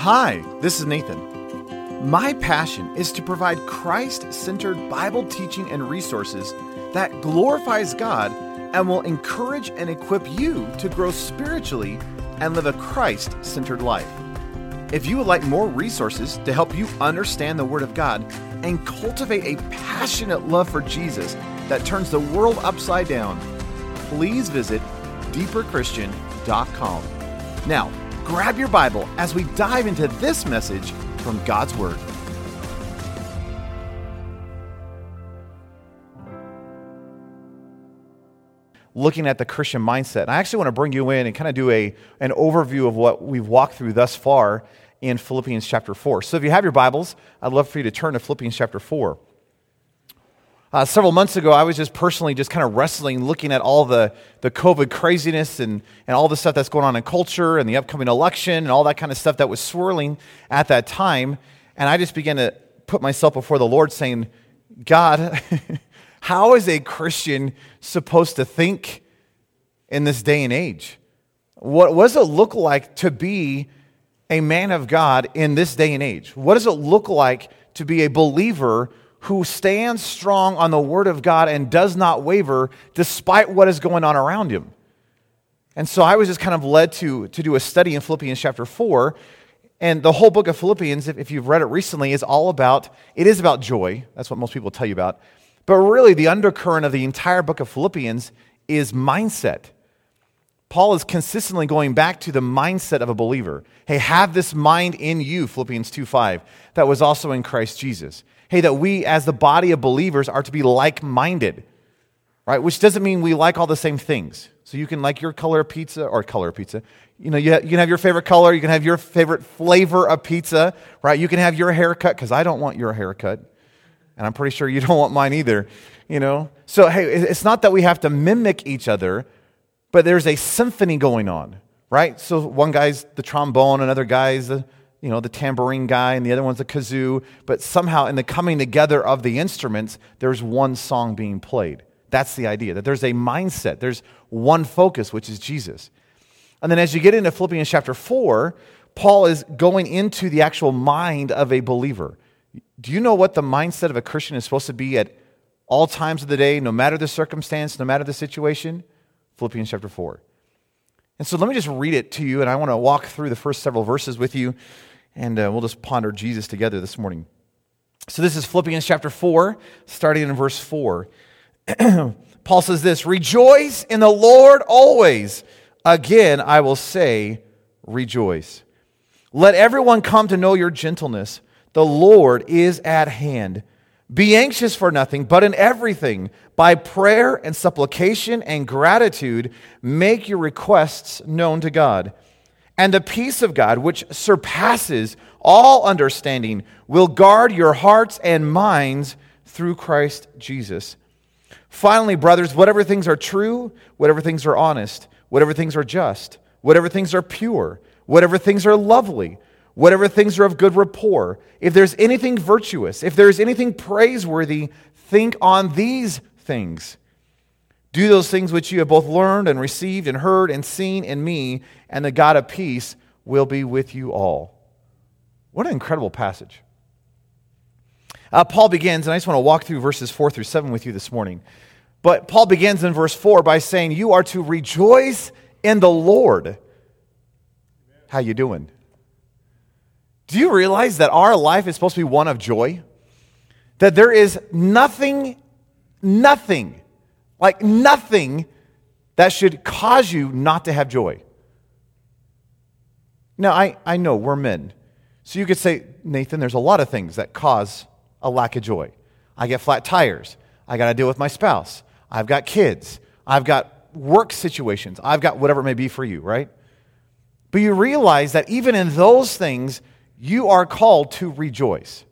Hi, this is Nathan. My passion is to provide Christ centered Bible teaching and resources that glorifies God and will encourage and equip you to grow spiritually and live a Christ centered life. If you would like more resources to help you understand the Word of God and cultivate a passionate love for Jesus that turns the world upside down, please visit deeperchristian.com. Now, grab your Bible as we dive into this message from God's Word. Looking at the Christian mindset. And I actually want to bring you in and kind of do a, an overview of what we've walked through thus far in Philippians chapter 4. So if you have your Bibles, I'd love for you to turn to Philippians chapter 4. Uh, several months ago, I was just personally just kind of wrestling, looking at all the, the COVID craziness and, and all the stuff that's going on in culture and the upcoming election and all that kind of stuff that was swirling at that time. And I just began to put myself before the Lord saying, God, how is a Christian supposed to think in this day and age? What, what does it look like to be a man of God in this day and age? What does it look like to be a believer who stands strong on the word of God and does not waver despite what is going on around him. And so I was just kind of led to, to do a study in Philippians chapter 4. And the whole book of Philippians, if, if you've read it recently, is all about, it is about joy. That's what most people tell you about. But really, the undercurrent of the entire book of Philippians is mindset. Paul is consistently going back to the mindset of a believer. Hey, have this mind in you, Philippians 2 5, that was also in Christ Jesus hey, that we as the body of believers are to be like minded, right? Which doesn't mean we like all the same things. So you can like your color of pizza or color of pizza. You know, you, can have your favorite color, you can have your favorite flavor of pizza, right? You can have your haircut, because I don't want your haircut. And I'm pretty sure you don't want mine either, you know? So, hey, it's not that we have to mimic each other, but there's a symphony going on, right? So one guy's the trombone, another guy's the you know, the tambourine guy and the other one's the kazoo, but somehow in the coming together of the instruments, there's one song being played. That's the idea, that there's a mindset, there's one focus, which is Jesus. And then as you get into Philippians chapter 4, Paul is going into the actual mind of a believer. Do you know what the mindset of a Christian is supposed to be at all times of the day, no matter the circumstance, no matter the situation? Philippians chapter 4. And so let me just read it to you, and I want to walk through the first several verses with you and uh, we'll just ponder Jesus together this morning. So, this is Philippians chapter 4, starting in verse 4. Paul says this Rejoice in the Lord always. Again, I will say, rejoice. Let everyone come to know your gentleness. The Lord is at hand. Be anxious for nothing, but in everything, by prayer and supplication and gratitude, make your requests known to God. And the peace of God, which surpasses all understanding, will guard your hearts and minds through Christ Jesus. Finally, brothers, whatever things are true, whatever things are honest, whatever things are just, whatever things are pure, whatever things are lovely, whatever things are of good rapport, if there's anything virtuous, if there's anything praiseworthy, think on these things. Do those things which you have both learned and received and heard and seen in me, and the God of peace will be with you all. What an incredible passage. Uh, Paul begins, and I just want to walk through verses 4 through 7 with you this morning. But Paul begins in verse 4 by saying, You are to rejoice in the Lord. How you doing? Do you realize that our life is supposed to be one of joy? That there is nothing, nothing like nothing that should cause you not to have joy. Now, I, I know we're men. So you could say, Nathan, there's a lot of things that cause a lack of joy. I get flat tires. I got to deal with my spouse. I've got kids. I've got work situations. I've got whatever it may be for you, right? But you realize that even in those things, you are called to rejoice.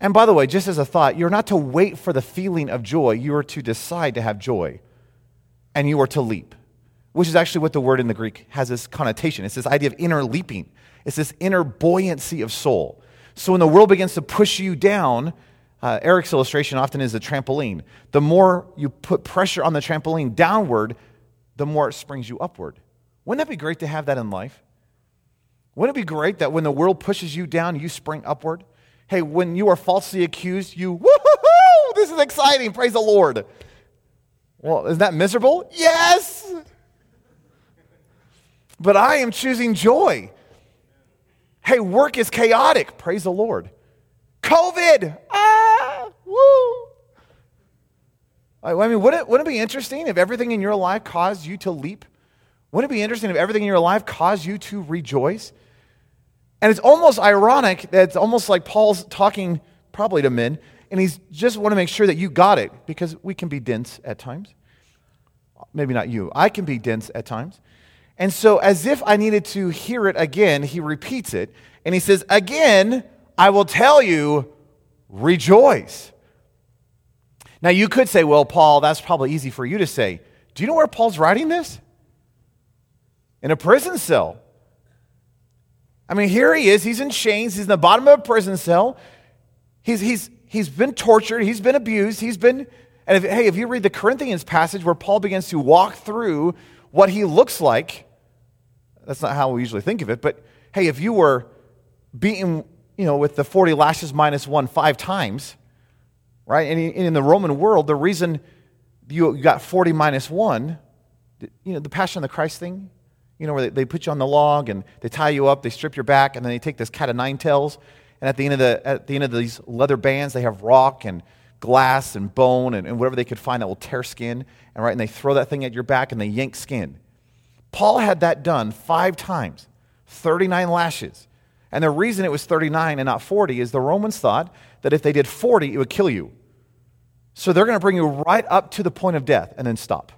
And by the way, just as a thought, you're not to wait for the feeling of joy. You are to decide to have joy. And you are to leap, which is actually what the word in the Greek has this connotation. It's this idea of inner leaping, it's this inner buoyancy of soul. So when the world begins to push you down, uh, Eric's illustration often is a trampoline. The more you put pressure on the trampoline downward, the more it springs you upward. Wouldn't that be great to have that in life? Wouldn't it be great that when the world pushes you down, you spring upward? Hey, when you are falsely accused, you, woohoo, this is exciting, praise the Lord. Well, isn't that miserable? Yes. But I am choosing joy. Hey, work is chaotic, praise the Lord. COVID, ah, woo. I mean, wouldn't it, wouldn't it be interesting if everything in your life caused you to leap? Wouldn't it be interesting if everything in your life caused you to rejoice? And it's almost ironic that it's almost like Paul's talking probably to men, and he's just want to make sure that you got it because we can be dense at times. Maybe not you. I can be dense at times. And so, as if I needed to hear it again, he repeats it, and he says, Again, I will tell you, rejoice. Now, you could say, Well, Paul, that's probably easy for you to say. Do you know where Paul's writing this? In a prison cell. I mean, here he is. He's in chains. He's in the bottom of a prison cell. He's, he's, he's been tortured. He's been abused. He's been. And if, hey, if you read the Corinthians passage where Paul begins to walk through what he looks like, that's not how we usually think of it, but hey, if you were beaten, you know, with the 40 lashes minus one five times, right? And in the Roman world, the reason you got 40 minus one, you know, the Passion of the Christ thing, you know, where they, they put you on the log and they tie you up, they strip your back, and then they take this cat of nine tails. And at the end of, the, at the end of these leather bands, they have rock and glass and bone and, and whatever they could find that will tear skin. And right, and they throw that thing at your back and they yank skin. Paul had that done five times, 39 lashes. And the reason it was 39 and not 40 is the Romans thought that if they did 40, it would kill you. So they're going to bring you right up to the point of death and then stop.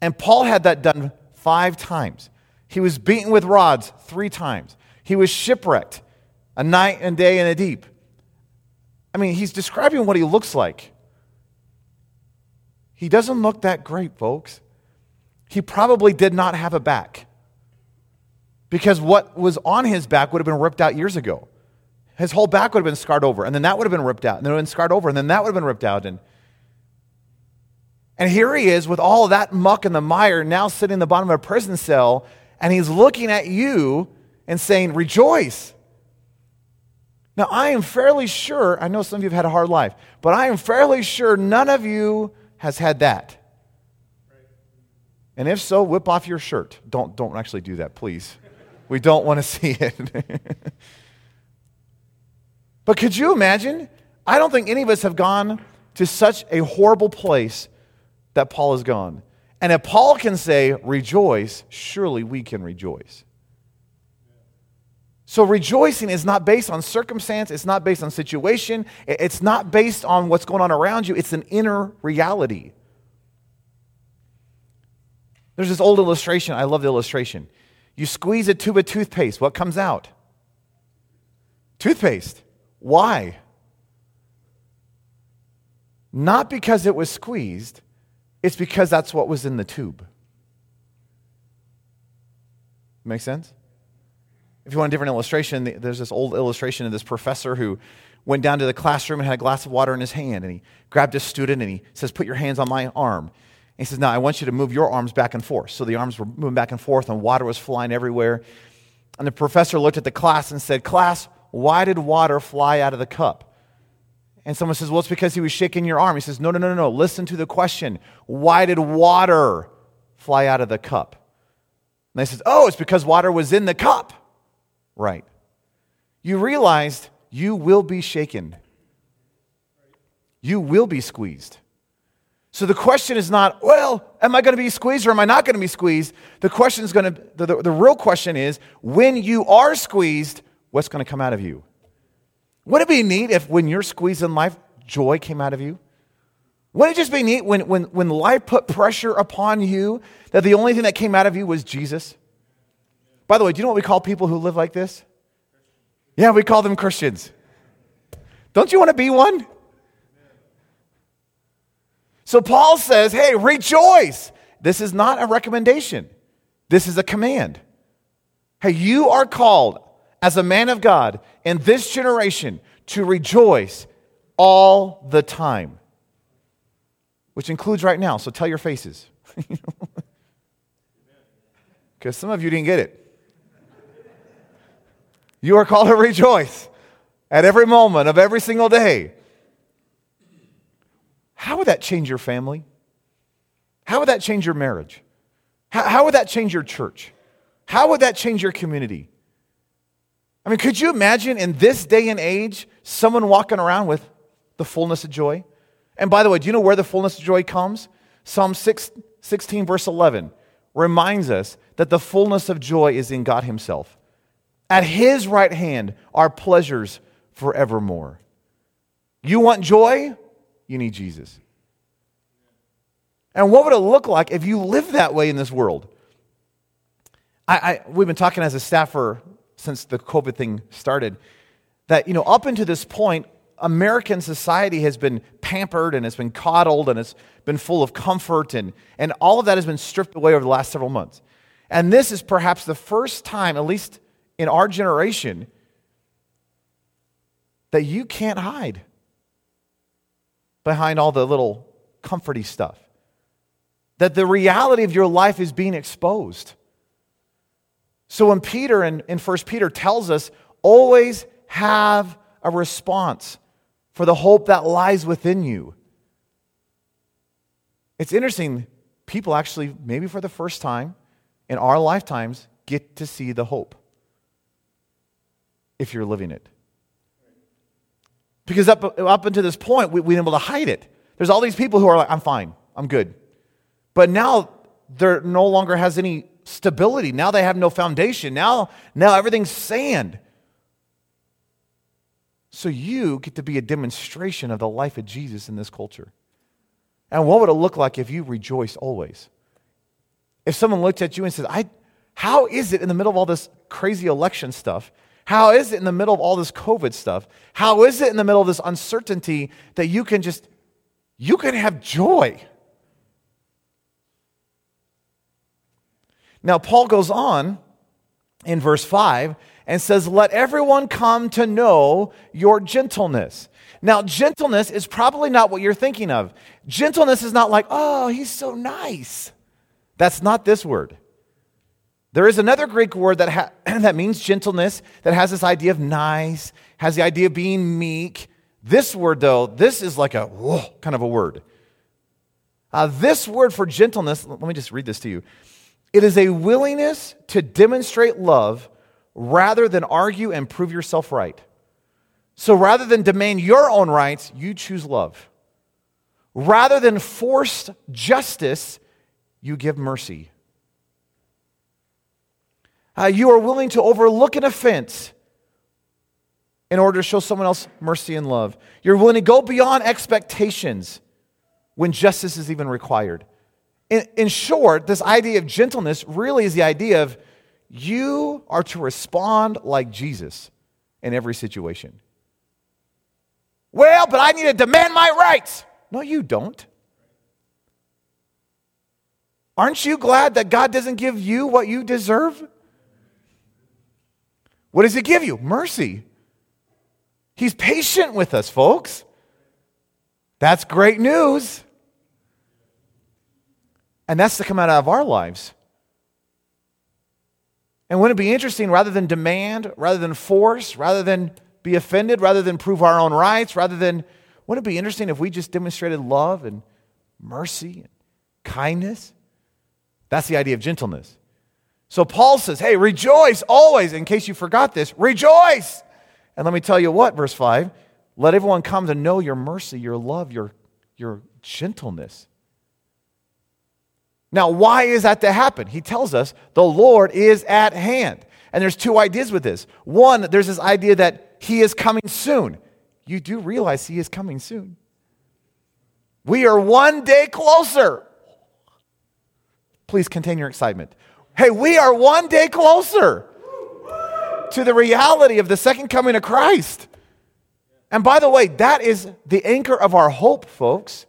And Paul had that done five times. He was beaten with rods three times. He was shipwrecked a night and day in the deep. I mean, he's describing what he looks like. He doesn't look that great, folks. He probably did not have a back because what was on his back would have been ripped out years ago. His whole back would have been scarred over, and then that would have been ripped out, and then it would have been scarred over, and then that would have been ripped out. And, and here he is with all that muck and the mire now sitting in the bottom of a prison cell and he's looking at you and saying, Rejoice. Now, I am fairly sure, I know some of you have had a hard life, but I am fairly sure none of you has had that. And if so, whip off your shirt. Don't, don't actually do that, please. We don't want to see it. but could you imagine? I don't think any of us have gone to such a horrible place that Paul has gone. And if Paul can say, rejoice, surely we can rejoice. So rejoicing is not based on circumstance, it's not based on situation, it's not based on what's going on around you, it's an inner reality. There's this old illustration, I love the illustration. You squeeze a tube of toothpaste, what comes out? Toothpaste. Why? Not because it was squeezed, it's because that's what was in the tube. Make sense? If you want a different illustration, there's this old illustration of this professor who went down to the classroom and had a glass of water in his hand. And he grabbed a student and he says, Put your hands on my arm. And he says, Now I want you to move your arms back and forth. So the arms were moving back and forth and water was flying everywhere. And the professor looked at the class and said, Class, why did water fly out of the cup? And someone says, Well, it's because he was shaking your arm. He says, No, no, no, no, no. Listen to the question. Why did water fly out of the cup? And they says, Oh, it's because water was in the cup. Right. You realized you will be shaken, you will be squeezed. So the question is not, well, am I going to be squeezed or am I not going to be squeezed? The question is going to, the, the, the real question is, when you are squeezed, what's going to come out of you? Wouldn't it be neat if when you're squeezed in life, joy came out of you? Wouldn't it just be neat when, when, when life put pressure upon you that the only thing that came out of you was Jesus? By the way, do you know what we call people who live like this? Yeah, we call them Christians. Don't you want to be one? So Paul says, hey, rejoice. This is not a recommendation, this is a command. Hey, you are called as a man of God in this generation to rejoice all the time, which includes right now. So tell your faces. Because some of you didn't get it. You are called to rejoice at every moment of every single day. How would that change your family? How would that change your marriage? How, how would that change your church? How would that change your community? I mean, could you imagine in this day and age someone walking around with the fullness of joy? And by the way, do you know where the fullness of joy comes? Psalm 6, 16, verse 11 reminds us that the fullness of joy is in God Himself. At His right hand are pleasures forevermore. You want joy? You need Jesus. And what would it look like if you lived that way in this world? I, I, we've been talking as a staffer since the COVID thing started that, you know, up until this point, American society has been pampered and it's been coddled and it's been full of comfort, and, and all of that has been stripped away over the last several months. And this is perhaps the first time, at least in our generation, that you can't hide behind all the little comforty stuff. That the reality of your life is being exposed. So when Peter in, in 1 Peter tells us, always have a response for the hope that lies within you. It's interesting, people actually, maybe for the first time in our lifetimes, get to see the hope if you're living it. Because up, up until this point, we, we've been able to hide it. There's all these people who are like, I'm fine, I'm good. But now there no longer has any stability. Now they have no foundation. Now, now everything's sand. So you get to be a demonstration of the life of Jesus in this culture. And what would it look like if you rejoiced always? If someone looked at you and said, I, How is it in the middle of all this crazy election stuff? How is it in the middle of all this COVID stuff? How is it in the middle of this uncertainty that you can just, you can have joy? Now, Paul goes on in verse 5 and says, Let everyone come to know your gentleness. Now, gentleness is probably not what you're thinking of. Gentleness is not like, oh, he's so nice. That's not this word. There is another Greek word that, ha- that means gentleness, that has this idea of nice, has the idea of being meek. This word, though, this is like a whoa kind of a word. Uh, this word for gentleness, let me just read this to you. It is a willingness to demonstrate love rather than argue and prove yourself right. So rather than demand your own rights, you choose love. Rather than forced justice, you give mercy. Uh, you are willing to overlook an offense in order to show someone else mercy and love. You're willing to go beyond expectations when justice is even required. In, in short, this idea of gentleness really is the idea of you are to respond like Jesus in every situation. Well, but I need to demand my rights. No, you don't. Aren't you glad that God doesn't give you what you deserve? What does He give you? Mercy. He's patient with us, folks. That's great news. And that's to come out of our lives. And wouldn't it be interesting, rather than demand, rather than force, rather than be offended, rather than prove our own rights, rather than, wouldn't it be interesting if we just demonstrated love and mercy and kindness? That's the idea of gentleness. So Paul says, hey, rejoice always. In case you forgot this, rejoice. And let me tell you what, verse 5 let everyone come to know your mercy, your love, your, your gentleness. Now, why is that to happen? He tells us the Lord is at hand. And there's two ideas with this. One, there's this idea that he is coming soon. You do realize he is coming soon. We are one day closer. Please contain your excitement. Hey, we are one day closer to the reality of the second coming of Christ. And by the way, that is the anchor of our hope, folks.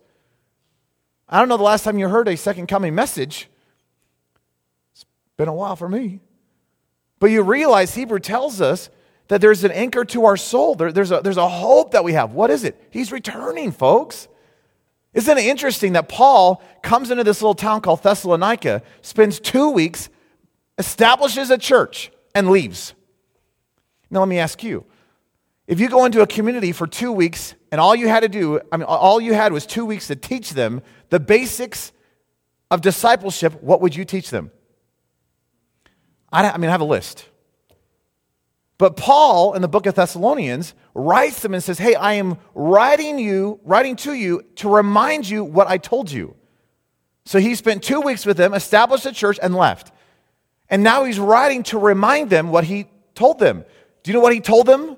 I don't know the last time you heard a second coming message. It's been a while for me. But you realize Hebrew tells us that there's an anchor to our soul. There, there's, a, there's a hope that we have. What is it? He's returning, folks. Isn't it interesting that Paul comes into this little town called Thessalonica, spends two weeks, establishes a church, and leaves? Now, let me ask you if you go into a community for two weeks and all you had to do, I mean, all you had was two weeks to teach them the basics of discipleship, what would you teach them? I, I mean, I have a list. But Paul in the book of Thessalonians writes them and says, Hey, I am writing you, writing to you to remind you what I told you. So he spent two weeks with them, established a church, and left. And now he's writing to remind them what he told them. Do you know what he told them?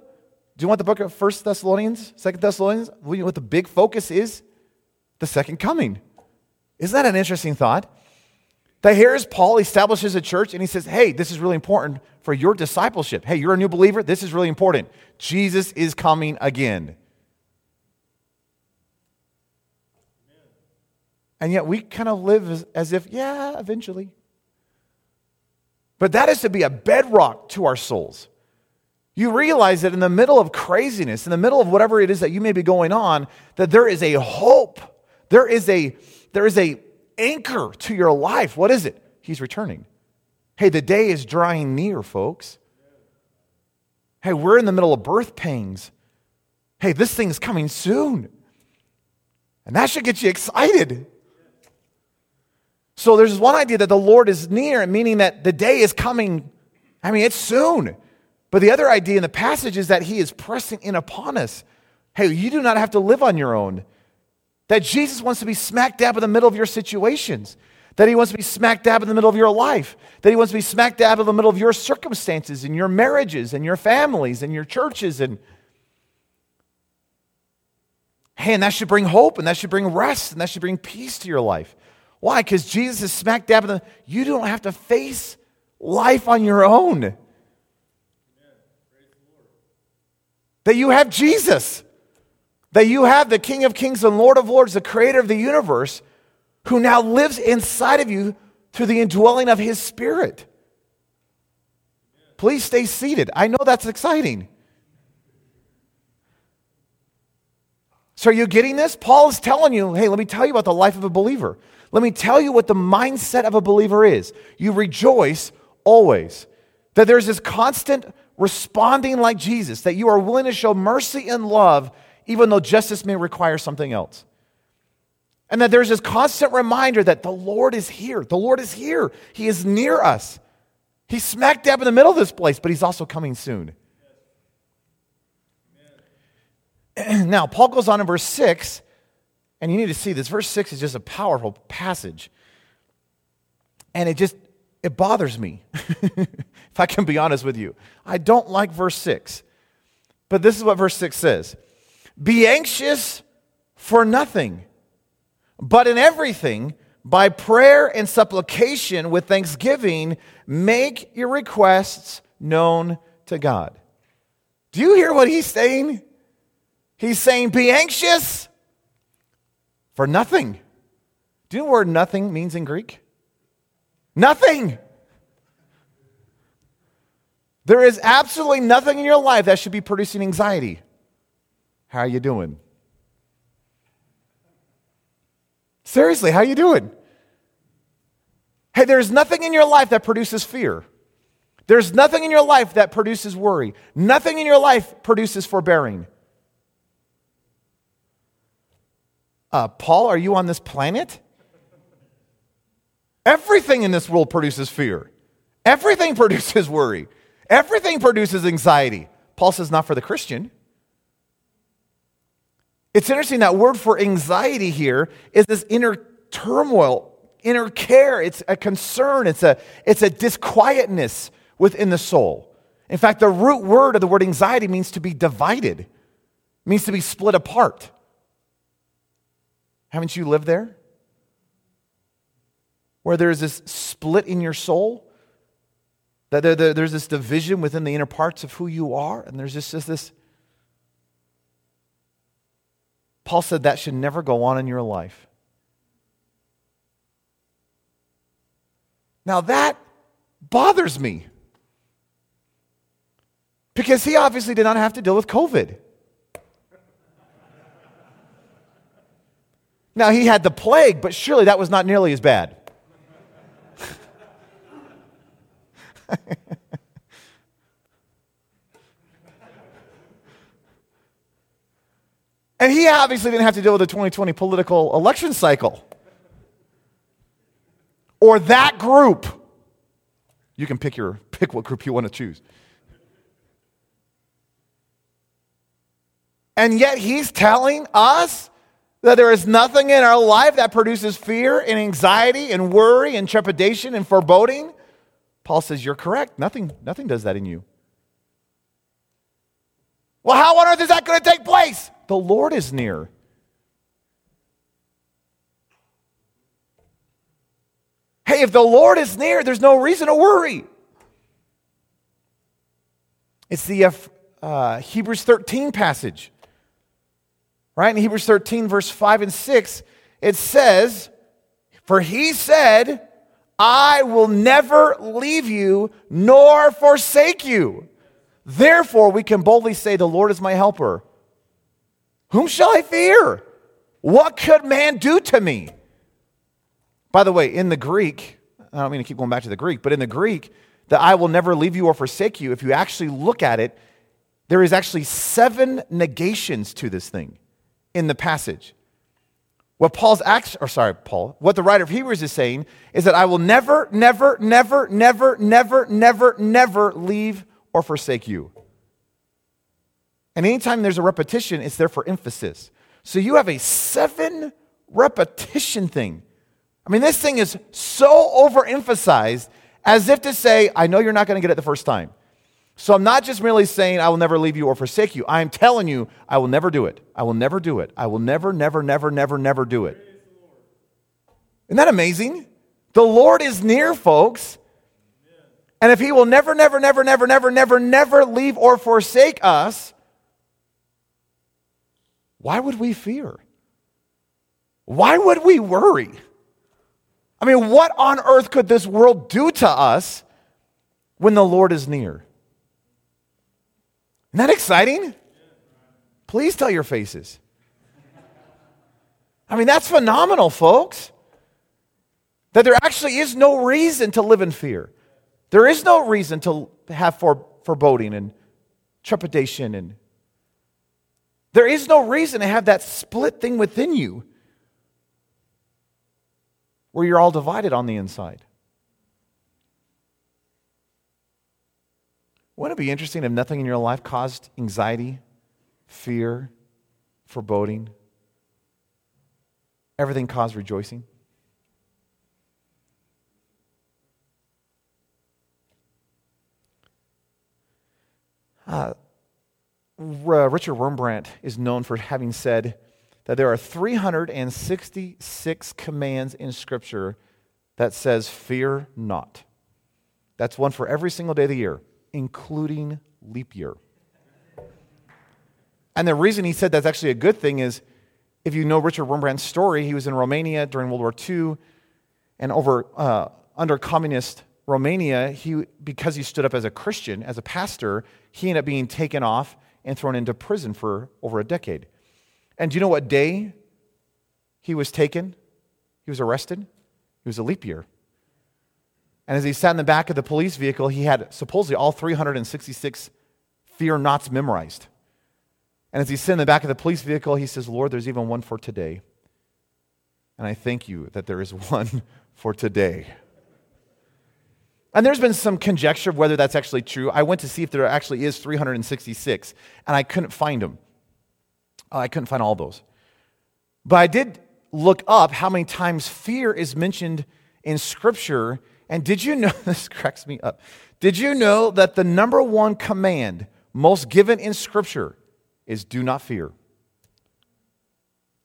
Do you what the book of First Thessalonians, Second Thessalonians, what the big focus is? The second coming. Isn't that an interesting thought? That here's Paul establishes a church and he says, Hey, this is really important for your discipleship. Hey, you're a new believer. This is really important. Jesus is coming again. And yet we kind of live as, as if, yeah, eventually. But that is to be a bedrock to our souls. You realize that in the middle of craziness, in the middle of whatever it is that you may be going on, that there is a hope. There is a, there is a anchor to your life. What is it? He's returning. Hey, the day is drawing near, folks. Hey, we're in the middle of birth pangs. Hey, this thing's coming soon. And that should get you excited. So there's one idea that the Lord is near, meaning that the day is coming. I mean, it's soon. But the other idea in the passage is that He is pressing in upon us. Hey, you do not have to live on your own. That Jesus wants to be smack dab in the middle of your situations that He wants to be smack dab in the middle of your life, that He wants to be smack dab in the middle of your circumstances and your marriages and your families and your churches. And hey, and that should bring hope and that should bring rest and that should bring peace to your life. Why? Because Jesus is smack dab in the, you don't have to face life on your own. That you have Jesus, that you have the King of Kings and Lord of Lords, the creator of the universe who now lives inside of you through the indwelling of his spirit. Please stay seated. I know that's exciting. So, are you getting this? Paul is telling you, hey, let me tell you about the life of a believer. Let me tell you what the mindset of a believer is. You rejoice always. That there's this constant responding like Jesus, that you are willing to show mercy and love, even though justice may require something else. And that there's this constant reminder that the Lord is here. The Lord is here. He is near us. He's smack dab in the middle of this place, but he's also coming soon. now, Paul goes on in verse 6, and you need to see this. Verse 6 is just a powerful passage. And it just, it bothers me, if I can be honest with you. I don't like verse 6. But this is what verse 6 says Be anxious for nothing but in everything, by prayer and supplication with thanksgiving, make your requests known to God. Do you hear what he's saying? He's saying, Be anxious for nothing. Do you know what nothing means in Greek? Nothing. There is absolutely nothing in your life that should be producing anxiety. How are you doing? Seriously, how are you doing? Hey, there's nothing in your life that produces fear. There's nothing in your life that produces worry. Nothing in your life produces forbearing. Uh, Paul, are you on this planet? Everything in this world produces fear. Everything produces worry. Everything produces anxiety. Paul says, not for the Christian. It's interesting that word for anxiety here is this inner turmoil, inner care. It's a concern, it's a, it's a disquietness within the soul. In fact, the root word of the word anxiety means to be divided, means to be split apart. Haven't you lived there? Where there's this split in your soul, that there, there, there's this division within the inner parts of who you are, and there's just, just this Paul said that should never go on in your life. Now that bothers me. Because he obviously did not have to deal with COVID. Now, he had the plague, but surely that was not nearly as bad. And he obviously didn't have to deal with the 2020 political election cycle or that group. You can pick your pick what group you want to choose. And yet he's telling us that there is nothing in our life that produces fear and anxiety and worry and trepidation and foreboding. Paul says, You're correct. Nothing, nothing does that in you. Well, how on earth is that going to take place? The Lord is near. Hey, if the Lord is near, there's no reason to worry. It's the uh, uh Hebrews 13 passage. Right? In Hebrews 13, verse 5 and 6, it says, For he said, I will never leave you nor forsake you. Therefore, we can boldly say, The Lord is my helper. Whom shall I fear? What could man do to me? By the way, in the Greek, I don't mean to keep going back to the Greek, but in the Greek, that I will never leave you or forsake you, if you actually look at it, there is actually seven negations to this thing in the passage. What Paul's act, or sorry, Paul, what the writer of Hebrews is saying is that I will never, never, never, never, never, never, never leave or forsake you. And anytime there's a repetition, it's there for emphasis. So you have a seven repetition thing. I mean, this thing is so overemphasized as if to say, I know you're not going to get it the first time. So I'm not just merely saying, I will never leave you or forsake you. I am telling you, I will never do it. I will never do it. I will never, never, never, never, never do it. Isn't that amazing? The Lord is near, folks. And if He will never, never, never, never, never, never, never leave or forsake us, why would we fear? Why would we worry? I mean, what on earth could this world do to us when the Lord is near? Isn't that exciting? Please tell your faces. I mean, that's phenomenal, folks. That there actually is no reason to live in fear. There is no reason to have foreboding and trepidation and there is no reason to have that split thing within you where you're all divided on the inside. Wouldn't it be interesting if nothing in your life caused anxiety, fear, foreboding? Everything caused rejoicing? Uh, Richard Wurmbrand is known for having said that there are 366 commands in Scripture that says, Fear not. That's one for every single day of the year including leap year. And the reason he said that's actually a good thing is if you know Richard Wurmbrand's story, he was in Romania during World War II, and over uh, under communist Romania, he, because he stood up as a Christian, as a pastor, he ended up being taken off and thrown into prison for over a decade. And do you know what day he was taken? He was arrested? It was a leap year. And as he sat in the back of the police vehicle, he had supposedly all 366 fear nots memorized. And as he sat in the back of the police vehicle, he says, Lord, there's even one for today. And I thank you that there is one for today. And there's been some conjecture of whether that's actually true. I went to see if there actually is 366, and I couldn't find them. I couldn't find all those. But I did look up how many times fear is mentioned in Scripture and did you know, this cracks me up. Did you know that the number one command most given in Scripture is do not fear?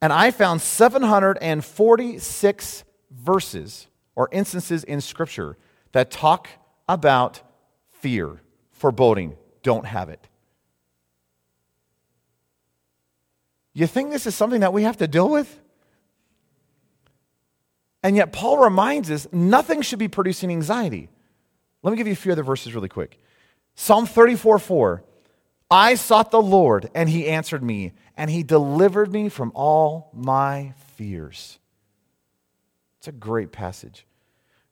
And I found 746 verses or instances in Scripture that talk about fear, foreboding, don't have it. You think this is something that we have to deal with? And yet, Paul reminds us nothing should be producing anxiety. Let me give you a few other verses really quick. Psalm 34 4. I sought the Lord, and he answered me, and he delivered me from all my fears. It's a great passage.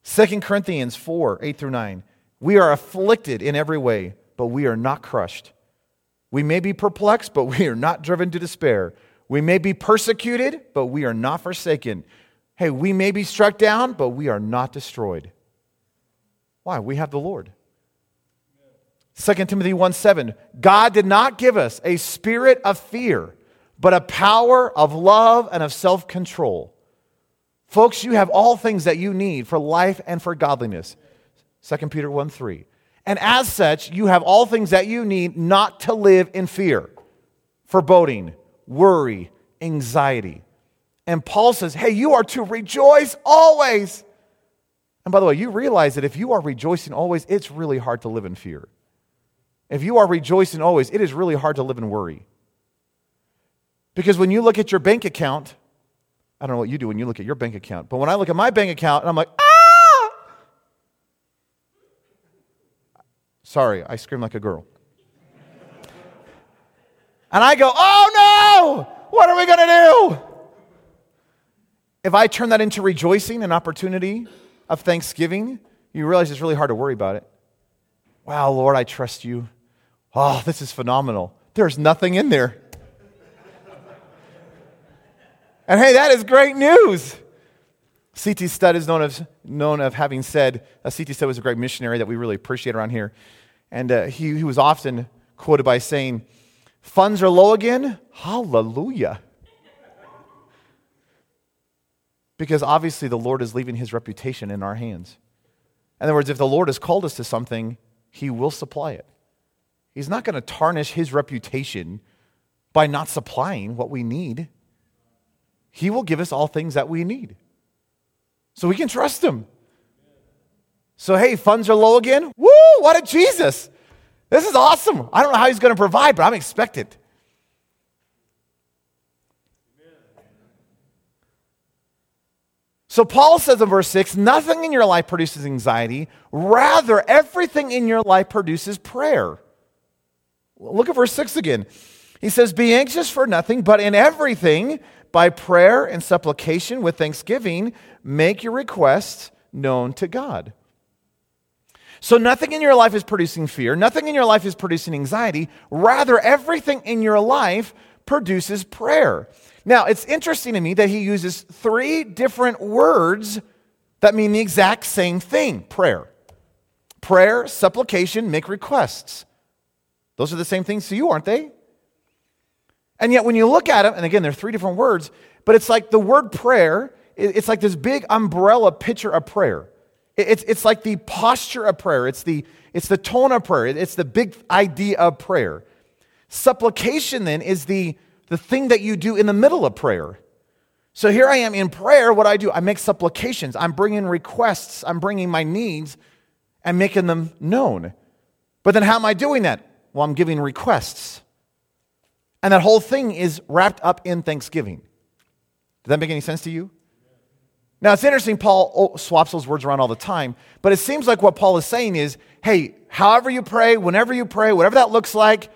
2 Corinthians 4 8 through 9. We are afflicted in every way, but we are not crushed. We may be perplexed, but we are not driven to despair. We may be persecuted, but we are not forsaken. Hey, we may be struck down, but we are not destroyed. Why? We have the Lord. 2 Timothy 1 7. God did not give us a spirit of fear, but a power of love and of self control. Folks, you have all things that you need for life and for godliness. 2 Peter 1 3. And as such, you have all things that you need not to live in fear, foreboding, worry, anxiety. And Paul says, hey, you are to rejoice always. And by the way, you realize that if you are rejoicing always, it's really hard to live in fear. If you are rejoicing always, it is really hard to live in worry. Because when you look at your bank account, I don't know what you do when you look at your bank account, but when I look at my bank account and I'm like, ah! Sorry, I scream like a girl. and I go, oh no! What are we going to do? If I turn that into rejoicing, an opportunity of thanksgiving, you realize it's really hard to worry about it. Wow, Lord, I trust you. Oh, this is phenomenal. There's nothing in there. And hey, that is great news. C.T. Studd is known, of known of having said, uh, C.T. Studd was a great missionary that we really appreciate around here. And uh, he, he was often quoted by saying, Funds are low again? Hallelujah. Because obviously the Lord is leaving his reputation in our hands. In other words, if the Lord has called us to something, he will supply it. He's not going to tarnish his reputation by not supplying what we need. He will give us all things that we need. So we can trust him. So, hey, funds are low again? Woo, what a Jesus! This is awesome. I don't know how he's going to provide, but I'm expectant. So Paul says in verse 6 nothing in your life produces anxiety, rather, everything in your life produces prayer. Look at verse 6 again. He says, Be anxious for nothing, but in everything, by prayer and supplication with thanksgiving, make your requests known to God. So, nothing in your life is producing fear, nothing in your life is producing anxiety. Rather, everything in your life produces prayer. Now, it's interesting to me that he uses three different words that mean the exact same thing prayer. Prayer, supplication, make requests. Those are the same things to you, aren't they? And yet, when you look at them, and again, they're three different words, but it's like the word prayer, it's like this big umbrella picture of prayer. It's, it's like the posture of prayer, it's the, it's the tone of prayer, it's the big idea of prayer. Supplication, then, is the, the thing that you do in the middle of prayer. So here I am in prayer. What I do, I make supplications, I'm bringing requests, I'm bringing my needs and making them known. But then how am I doing that? Well, I'm giving requests. And that whole thing is wrapped up in thanksgiving. Does that make any sense to you? Now, it's interesting, Paul swaps those words around all the time, but it seems like what Paul is saying is hey, however you pray, whenever you pray, whatever that looks like,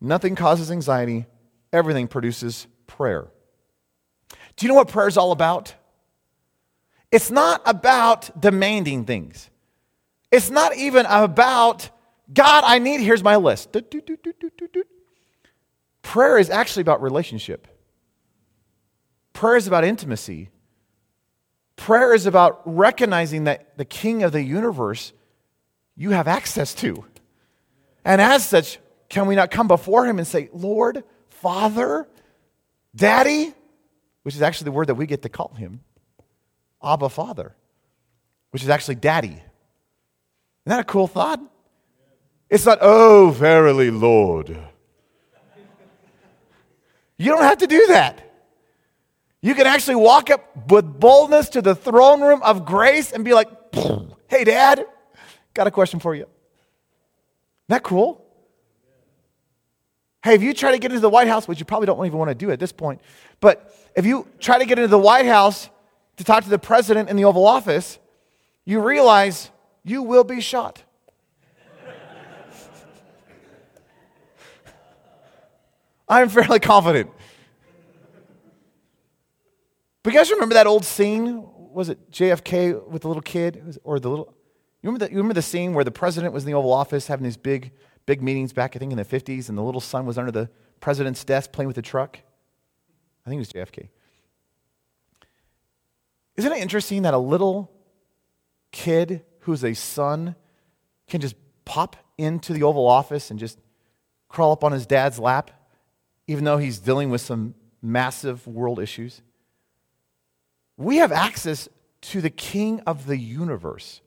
nothing causes anxiety, everything produces prayer. Do you know what prayer is all about? It's not about demanding things. It's not even about, God, I need, here's my list. Prayer is actually about relationship. Prayer is about intimacy. Prayer is about recognizing that the King of the universe you have access to. And as such, can we not come before Him and say, Lord, Father, Daddy, which is actually the word that we get to call Him, Abba Father, which is actually Daddy. Isn't that a cool thought? It's not, oh, verily, Lord. You don't have to do that. You can actually walk up with boldness to the throne room of grace and be like, hey, Dad, got a question for you. Isn't that cool? Hey, if you try to get into the White House, which you probably don't even want to do at this point, but if you try to get into the White House to talk to the president in the Oval Office, you realize you will be shot. I'm fairly confident. But you guys remember that old scene? Was it JFK with the little kid? Or the little. You remember, the, you remember the scene where the president was in the Oval Office having these big, big meetings back, I think, in the 50s, and the little son was under the president's desk playing with a truck? I think it was JFK. Isn't it interesting that a little kid who's a son can just pop into the Oval Office and just crawl up on his dad's lap, even though he's dealing with some massive world issues? We have access to the king of the universe.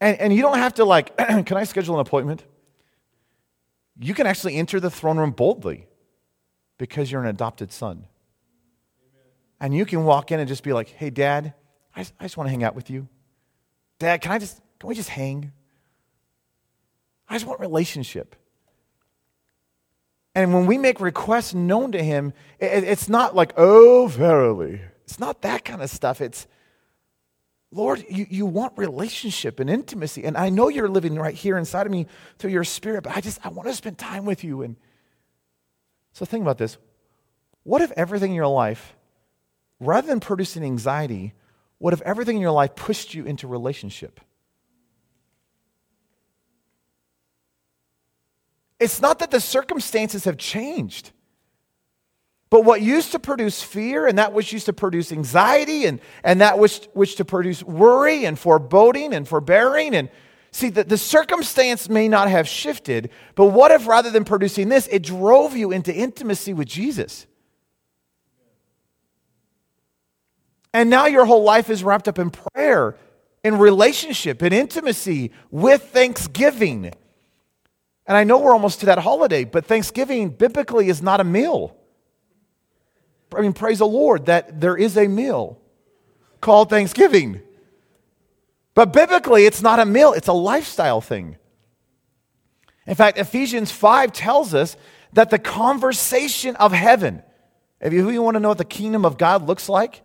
And, and you don't have to, like, can I schedule an appointment? You can actually enter the throne room boldly because you're an adopted son. And you can walk in and just be like, hey, dad, I just, I just want to hang out with you. Dad, can I just, can we just hang? I just want relationship. And when we make requests known to him, it's not like, oh, verily. It's not that kind of stuff. It's, Lord, you, you want relationship and intimacy. And I know you're living right here inside of me through your spirit, but I just, I want to spend time with you. And so think about this. What if everything in your life, rather than producing anxiety, what if everything in your life pushed you into relationship? It's not that the circumstances have changed. But what used to produce fear and that which used to produce anxiety and, and that which, which to produce worry and foreboding and forbearing and see that the circumstance may not have shifted, but what if rather than producing this, it drove you into intimacy with Jesus? And now your whole life is wrapped up in prayer, in relationship, in intimacy, with thanksgiving. And I know we're almost to that holiday, but Thanksgiving biblically is not a meal. I mean, praise the Lord that there is a meal called Thanksgiving. But biblically, it's not a meal, it's a lifestyle thing. In fact, Ephesians 5 tells us that the conversation of heaven, if you, you want to know what the kingdom of God looks like,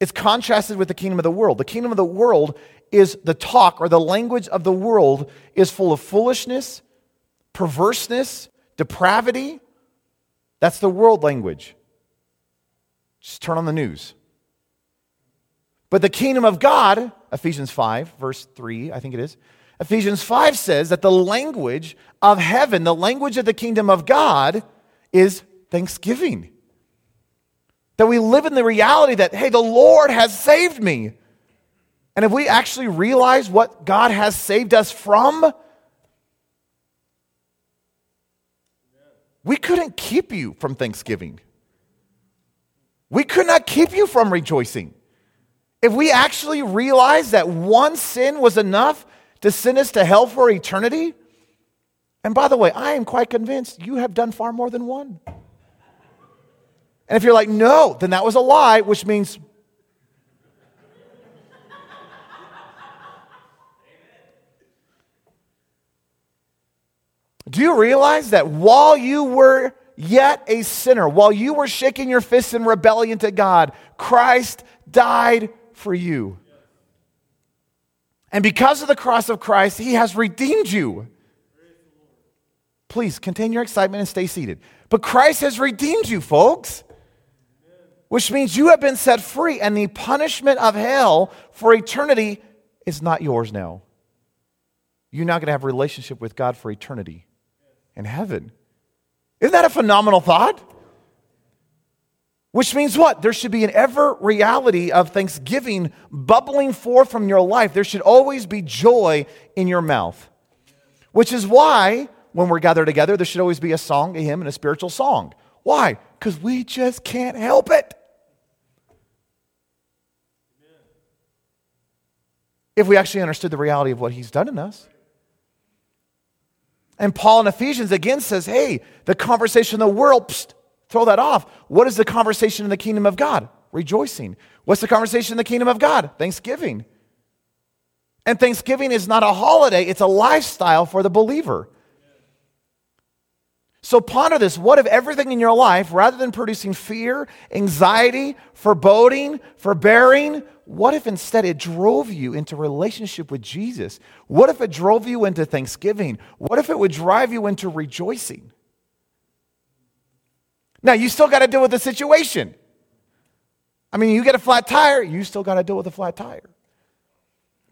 it's contrasted with the kingdom of the world. The kingdom of the world is the talk or the language of the world is full of foolishness, perverseness, depravity. That's the world language. Just turn on the news. But the kingdom of God, Ephesians 5, verse 3, I think it is, Ephesians 5 says that the language of heaven, the language of the kingdom of God, is thanksgiving. That we live in the reality that, hey, the Lord has saved me. And if we actually realize what God has saved us from, we couldn't keep you from thanksgiving. We could not keep you from rejoicing. If we actually realized that one sin was enough to send us to hell for eternity, and by the way, I am quite convinced you have done far more than one. And if you're like, no, then that was a lie, which means Do you realize that while you were yet a sinner, while you were shaking your fists in rebellion to God, Christ died for you. And because of the cross of Christ, he has redeemed you. Please contain your excitement and stay seated. But Christ has redeemed you, folks, which means you have been set free, and the punishment of hell for eternity is not yours now. You're now going to have a relationship with God for eternity in heaven. Isn't that a phenomenal thought? Which means what? There should be an ever reality of thanksgiving bubbling forth from your life. There should always be joy in your mouth. Which is why, when we're gathered together, there should always be a song, a hymn, and a spiritual song. Why? Because we just can't help it. If we actually understood the reality of what He's done in us. And Paul in Ephesians again says, hey, the conversation in the world, psst, throw that off. What is the conversation in the kingdom of God? Rejoicing. What's the conversation in the kingdom of God? Thanksgiving. And Thanksgiving is not a holiday, it's a lifestyle for the believer. So ponder this. What if everything in your life, rather than producing fear, anxiety, foreboding, forbearing, what if instead it drove you into relationship with Jesus? What if it drove you into thanksgiving? What if it would drive you into rejoicing? Now, you still got to deal with the situation. I mean, you get a flat tire, you still got to deal with a flat tire.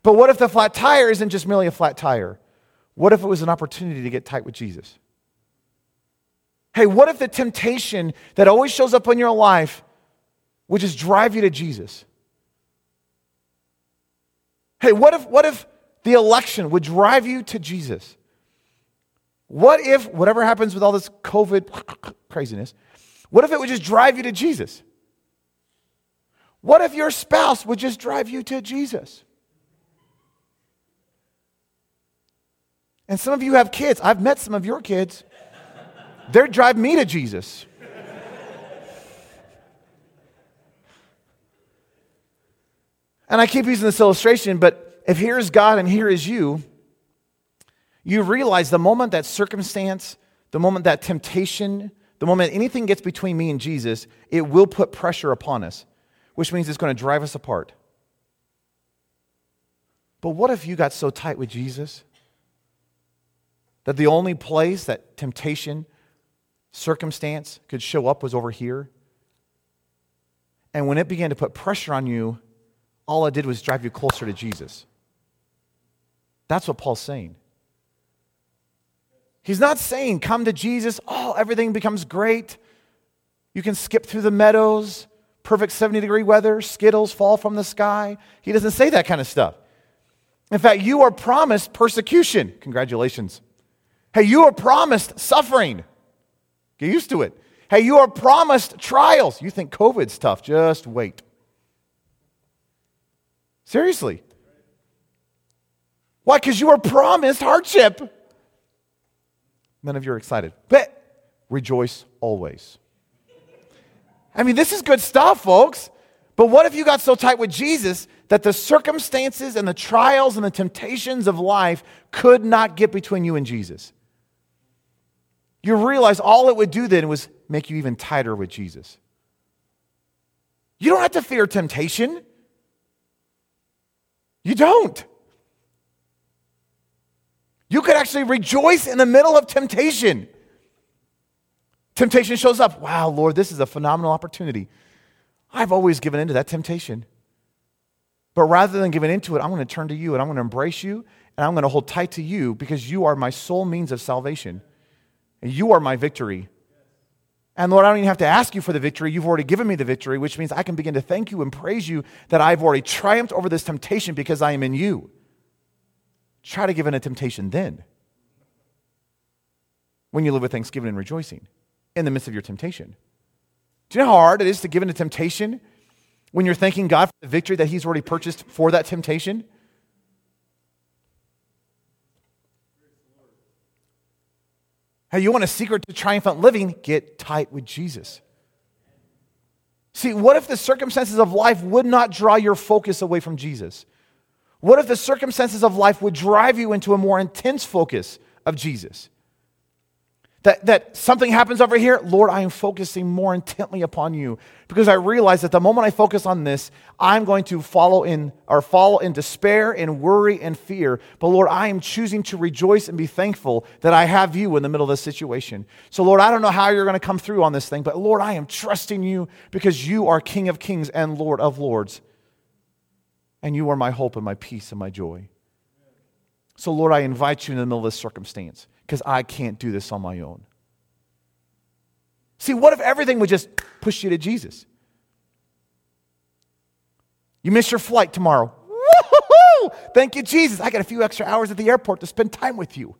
But what if the flat tire isn't just merely a flat tire? What if it was an opportunity to get tight with Jesus? Hey, what if the temptation that always shows up in your life would just drive you to Jesus? Hey, what if, what if the election would drive you to Jesus? What if, whatever happens with all this COVID craziness, what if it would just drive you to Jesus? What if your spouse would just drive you to Jesus? And some of you have kids. I've met some of your kids. They're driving me to Jesus. And I keep using this illustration, but if here is God and here is you, you realize the moment that circumstance, the moment that temptation, the moment anything gets between me and Jesus, it will put pressure upon us, which means it's going to drive us apart. But what if you got so tight with Jesus that the only place that temptation, circumstance could show up was over here? And when it began to put pressure on you, all it did was drive you closer to Jesus. That's what Paul's saying. He's not saying, come to Jesus, oh, everything becomes great. You can skip through the meadows, perfect 70 degree weather, Skittles fall from the sky. He doesn't say that kind of stuff. In fact, you are promised persecution. Congratulations. Hey, you are promised suffering. Get used to it. Hey, you are promised trials. You think COVID's tough, just wait. Seriously. Why? Because you are promised hardship. None of you are excited. But rejoice always. I mean, this is good stuff, folks. But what if you got so tight with Jesus that the circumstances and the trials and the temptations of life could not get between you and Jesus? You realize all it would do then was make you even tighter with Jesus. You don't have to fear temptation. You don't. You could actually rejoice in the middle of temptation. Temptation shows up. Wow, Lord, this is a phenomenal opportunity. I've always given into that temptation. But rather than giving into it, I'm going to turn to you and I'm going to embrace you and I'm going to hold tight to you because you are my sole means of salvation. And you are my victory. And Lord, I don't even have to ask you for the victory. You've already given me the victory, which means I can begin to thank you and praise you that I've already triumphed over this temptation because I am in you. Try to give in a temptation then. When you live with thanksgiving and rejoicing in the midst of your temptation. Do you know how hard it is to give in a temptation when you're thanking God for the victory that He's already purchased for that temptation? Hey, you want a secret to triumphant living? Get tight with Jesus. See, what if the circumstances of life would not draw your focus away from Jesus? What if the circumstances of life would drive you into a more intense focus of Jesus? That, that something happens over here, Lord, I am focusing more intently upon you because I realize that the moment I focus on this, I'm going to follow in or fall in despair and worry and fear. But Lord, I am choosing to rejoice and be thankful that I have you in the middle of this situation. So, Lord, I don't know how you're going to come through on this thing, but Lord, I am trusting you because you are King of kings and Lord of lords and you are my hope and my peace and my joy. So, Lord, I invite you in the middle of this circumstance because I can't do this on my own. See, what if everything would just push you to Jesus? You miss your flight tomorrow. Woo-hoo-hoo! Thank you, Jesus. I got a few extra hours at the airport to spend time with you.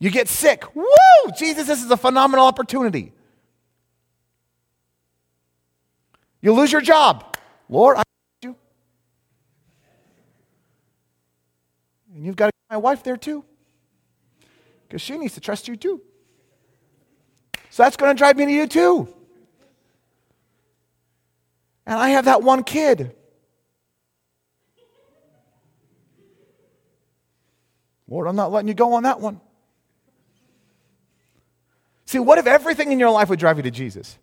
You get sick. Woo! Jesus, this is a phenomenal opportunity. You lose your job. Lord, I you. And you've got to get my wife there too. Because she needs to trust you too. So that's going to drive me to you too. And I have that one kid. Lord, I'm not letting you go on that one. See, what if everything in your life would drive you to Jesus?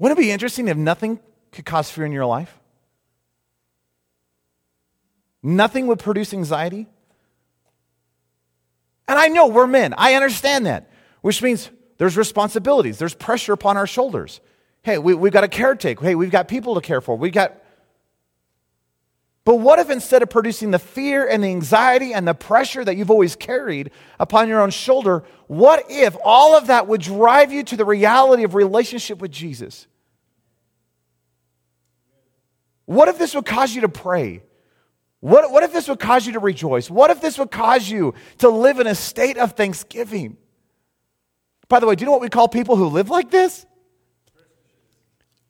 Wouldn't it be interesting if nothing could cause fear in your life? Nothing would produce anxiety? And I know we're men. I understand that, which means there's responsibilities, there's pressure upon our shoulders. Hey, we, we've got a caretake. Hey, we've got people to care for. We've got. But what if instead of producing the fear and the anxiety and the pressure that you've always carried upon your own shoulder, what if all of that would drive you to the reality of relationship with Jesus? What if this would cause you to pray? What, what if this would cause you to rejoice? What if this would cause you to live in a state of thanksgiving? By the way, do you know what we call people who live like this?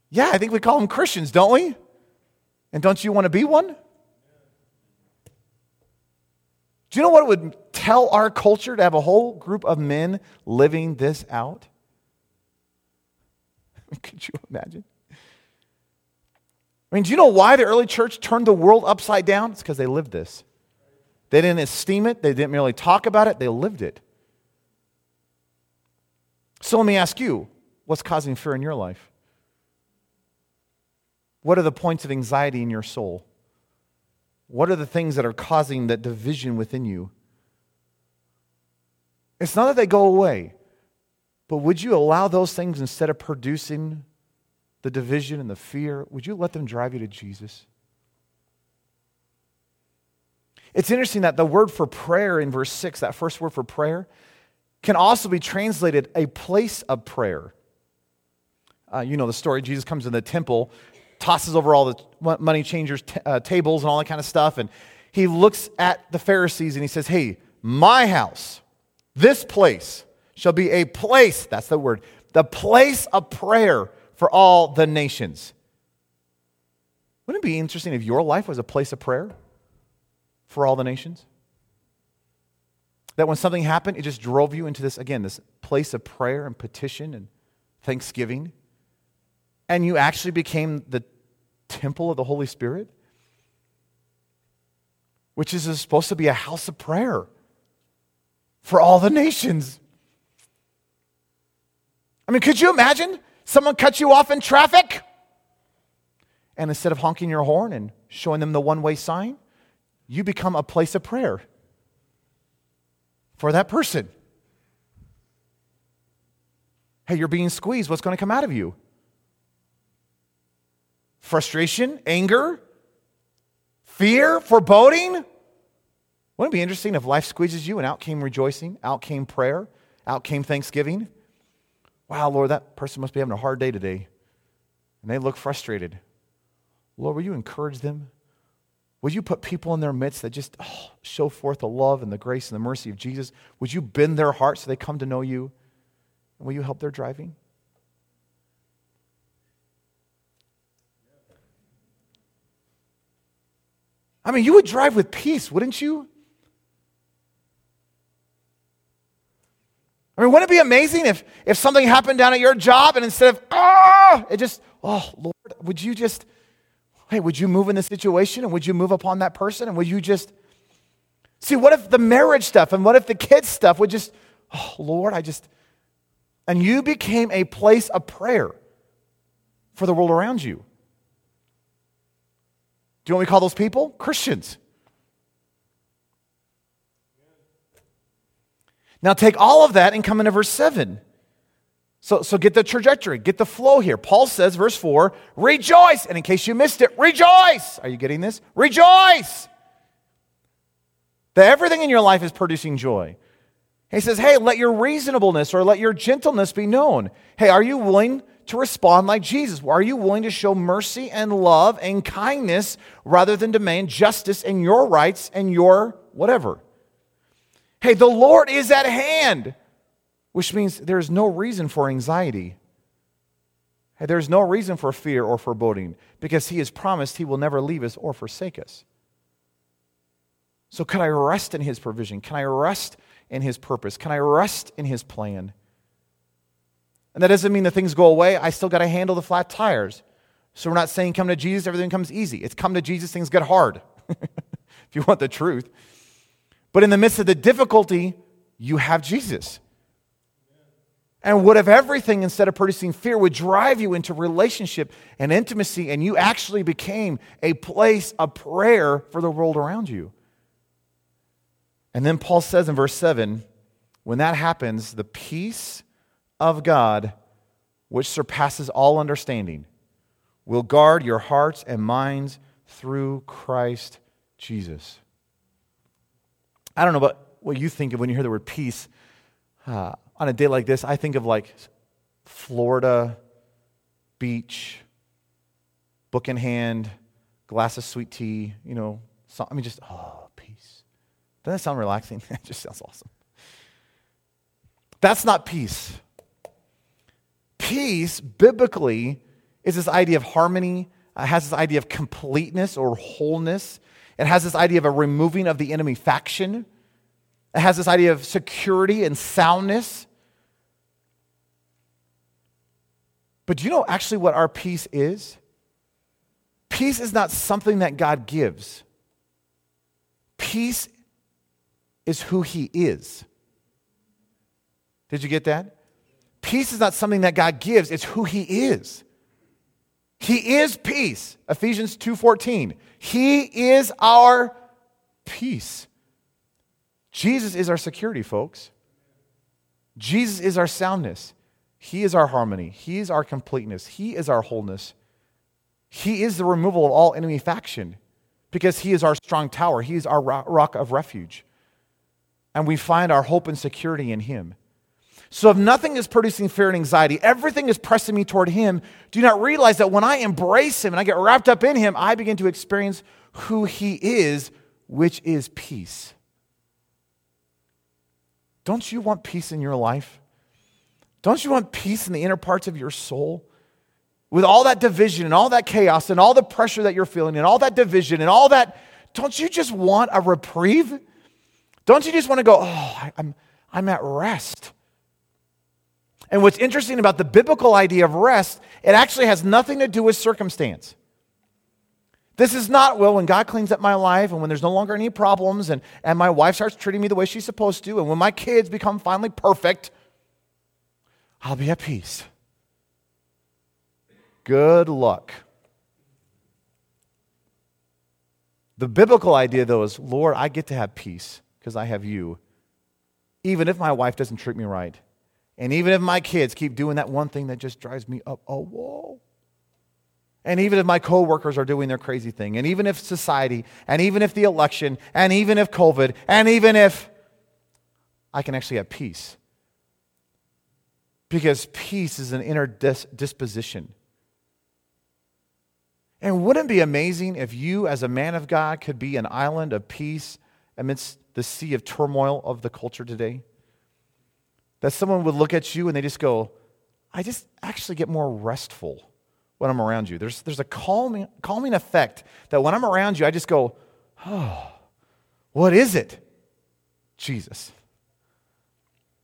Yeah, I think we call them Christians, don't we? And don't you want to be one? Do you know what it would tell our culture to have a whole group of men living this out? Could you imagine? I mean, do you know why the early church turned the world upside down? It's because they lived this. They didn't esteem it, they didn't merely talk about it, they lived it. So let me ask you what's causing fear in your life? What are the points of anxiety in your soul? What are the things that are causing that division within you? It's not that they go away, but would you allow those things instead of producing the division and the fear, would you let them drive you to Jesus? It's interesting that the word for prayer in verse 6, that first word for prayer, can also be translated a place of prayer. Uh, you know the story. Jesus comes in the temple, tosses over all the money changers' t- uh, tables and all that kind of stuff, and he looks at the Pharisees and he says, Hey, my house, this place shall be a place, that's the word, the place of prayer for all the nations. Wouldn't it be interesting if your life was a place of prayer for all the nations? That when something happened, it just drove you into this, again, this place of prayer and petition and thanksgiving. And you actually became the temple of the Holy Spirit, which is supposed to be a house of prayer for all the nations. I mean, could you imagine someone cuts you off in traffic? And instead of honking your horn and showing them the one way sign, you become a place of prayer for that person. Hey, you're being squeezed. What's going to come out of you? Frustration, anger, fear, foreboding? Wouldn't it be interesting if life squeezes you and out came rejoicing, out came prayer, out came thanksgiving? Wow, Lord, that person must be having a hard day today. And they look frustrated. Lord, will you encourage them? Would you put people in their midst that just oh, show forth the love and the grace and the mercy of Jesus? Would you bend their hearts so they come to know you? And will you help their driving? I mean, you would drive with peace, wouldn't you? I mean, wouldn't it be amazing if, if something happened down at your job and instead of, ah, it just, oh, Lord, would you just Hey, would you move in the situation and would you move upon that person and would you just see what if the marriage stuff and what if the kids stuff would just, oh, Lord, I just, and you became a place of prayer for the world around you. Do you know what we call those people? Christians. Now take all of that and come into verse 7. So, so get the trajectory, get the flow here. Paul says, verse 4, rejoice. And in case you missed it, rejoice. Are you getting this? Rejoice. That everything in your life is producing joy. He says, hey, let your reasonableness or let your gentleness be known. Hey, are you willing to respond like Jesus? Are you willing to show mercy and love and kindness rather than demand justice and your rights and your whatever? Hey, the Lord is at hand which means there's no reason for anxiety. There's no reason for fear or foreboding because He has promised He will never leave us or forsake us. So, can I rest in His provision? Can I rest in His purpose? Can I rest in His plan? And that doesn't mean that things go away. I still got to handle the flat tires. So, we're not saying come to Jesus, everything comes easy. It's come to Jesus, things get hard, if you want the truth. But in the midst of the difficulty, you have Jesus. And what if everything, instead of producing fear, would drive you into relationship and intimacy, and you actually became a place of prayer for the world around you? And then Paul says in verse 7 when that happens, the peace of God, which surpasses all understanding, will guard your hearts and minds through Christ Jesus. I don't know about what you think of when you hear the word peace. Uh, on a day like this, I think of like Florida, beach, book in hand, glass of sweet tea, you know, so, I mean, just, oh, peace. Doesn't that sound relaxing? it just sounds awesome. That's not peace. Peace, biblically, is this idea of harmony, it has this idea of completeness or wholeness. It has this idea of a removing of the enemy faction. It has this idea of security and soundness. But do you know actually what our peace is? Peace is not something that God gives. Peace is who He is. Did you get that? Peace is not something that God gives, it's who He is. He is peace. Ephesians 2:14. He is our peace. Jesus is our security, folks. Jesus is our soundness. He is our harmony. He is our completeness. He is our wholeness. He is the removal of all enemy faction because He is our strong tower. He is our rock of refuge. And we find our hope and security in Him. So if nothing is producing fear and anxiety, everything is pressing me toward Him, do not realize that when I embrace Him and I get wrapped up in Him, I begin to experience who He is, which is peace. Don't you want peace in your life? Don't you want peace in the inner parts of your soul? With all that division and all that chaos and all the pressure that you're feeling and all that division and all that, don't you just want a reprieve? Don't you just want to go, oh, I'm, I'm at rest? And what's interesting about the biblical idea of rest, it actually has nothing to do with circumstance. This is not, well, when God cleans up my life and when there's no longer any problems and, and my wife starts treating me the way she's supposed to and when my kids become finally perfect, I'll be at peace. Good luck. The biblical idea, though, is Lord, I get to have peace because I have you, even if my wife doesn't treat me right. And even if my kids keep doing that one thing that just drives me up a wall. And even if my coworkers are doing their crazy thing, and even if society, and even if the election, and even if COVID, and even if I can actually have peace. Because peace is an inner dis- disposition. And wouldn't it be amazing if you, as a man of God, could be an island of peace amidst the sea of turmoil of the culture today? That someone would look at you and they just go, I just actually get more restful when I'm around you. There's, there's a calming, calming effect that when I'm around you, I just go, oh, what is it? Jesus.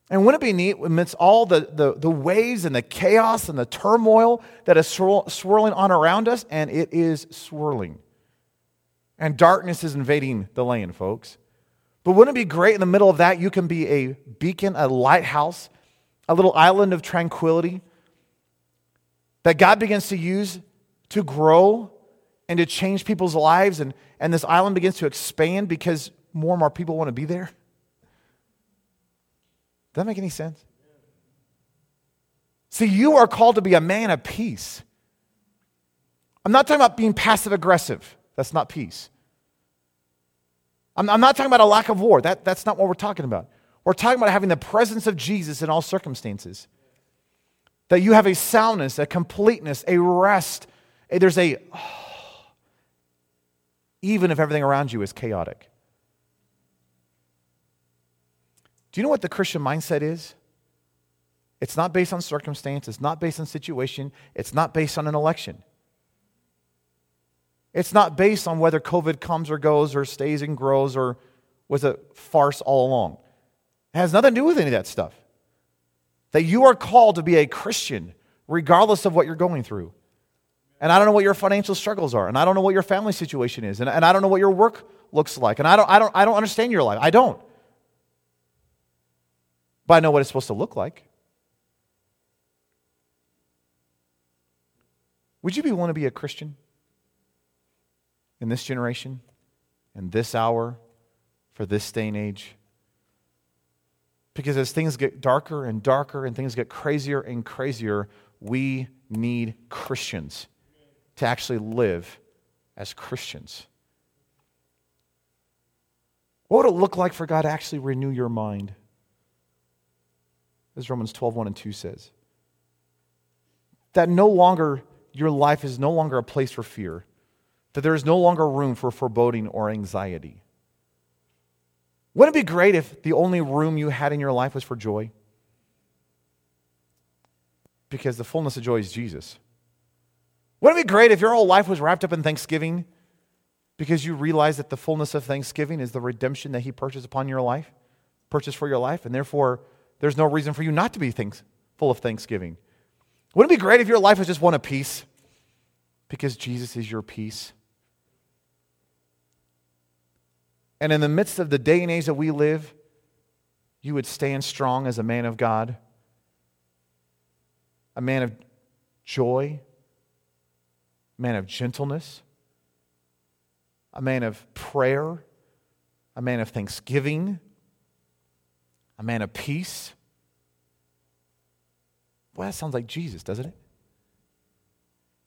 And wouldn't it be neat amidst all the, the, the waves and the chaos and the turmoil that is swirl, swirling on around us? And it is swirling. And darkness is invading the land, folks. But wouldn't it be great in the middle of that? You can be a beacon, a lighthouse, a little island of tranquility that God begins to use to grow and to change people's lives. And, and this island begins to expand because more and more people want to be there. Does that make any sense? See, you are called to be a man of peace. I'm not talking about being passive aggressive. That's not peace. I'm, I'm not talking about a lack of war. That, that's not what we're talking about. We're talking about having the presence of Jesus in all circumstances. That you have a soundness, a completeness, a rest. There's a, oh, even if everything around you is chaotic. Do you know what the Christian mindset is? It's not based on circumstance, it's not based on situation, it's not based on an election. It's not based on whether COVID comes or goes or stays and grows or was a farce all along. It has nothing to do with any of that stuff. That you are called to be a Christian regardless of what you're going through. And I don't know what your financial struggles are, and I don't know what your family situation is, and, and I don't know what your work looks like, and I don't, I, don't, I don't understand your life. I don't. But I know what it's supposed to look like. Would you be willing to be a Christian? In this generation, in this hour, for this day and age. Because as things get darker and darker and things get crazier and crazier, we need Christians to actually live as Christians? What would it look like for God to actually renew your mind? As Romans 12, 1 and 2 says. That no longer, your life is no longer a place for fear, that there is no longer room for foreboding or anxiety. Wouldn't it be great if the only room you had in your life was for joy? Because the fullness of joy is Jesus. Wouldn't it be great if your whole life was wrapped up in thanksgiving because you realize that the fullness of thanksgiving is the redemption that He purchased upon your life, purchased for your life, and therefore there's no reason for you not to be thanks, full of thanksgiving? Wouldn't it be great if your life was just one of peace because Jesus is your peace? And in the midst of the day and age that we live, you would stand strong as a man of God, a man of joy, a man of gentleness, a man of prayer, a man of thanksgiving, a man of peace. Well, that sounds like Jesus, doesn't it?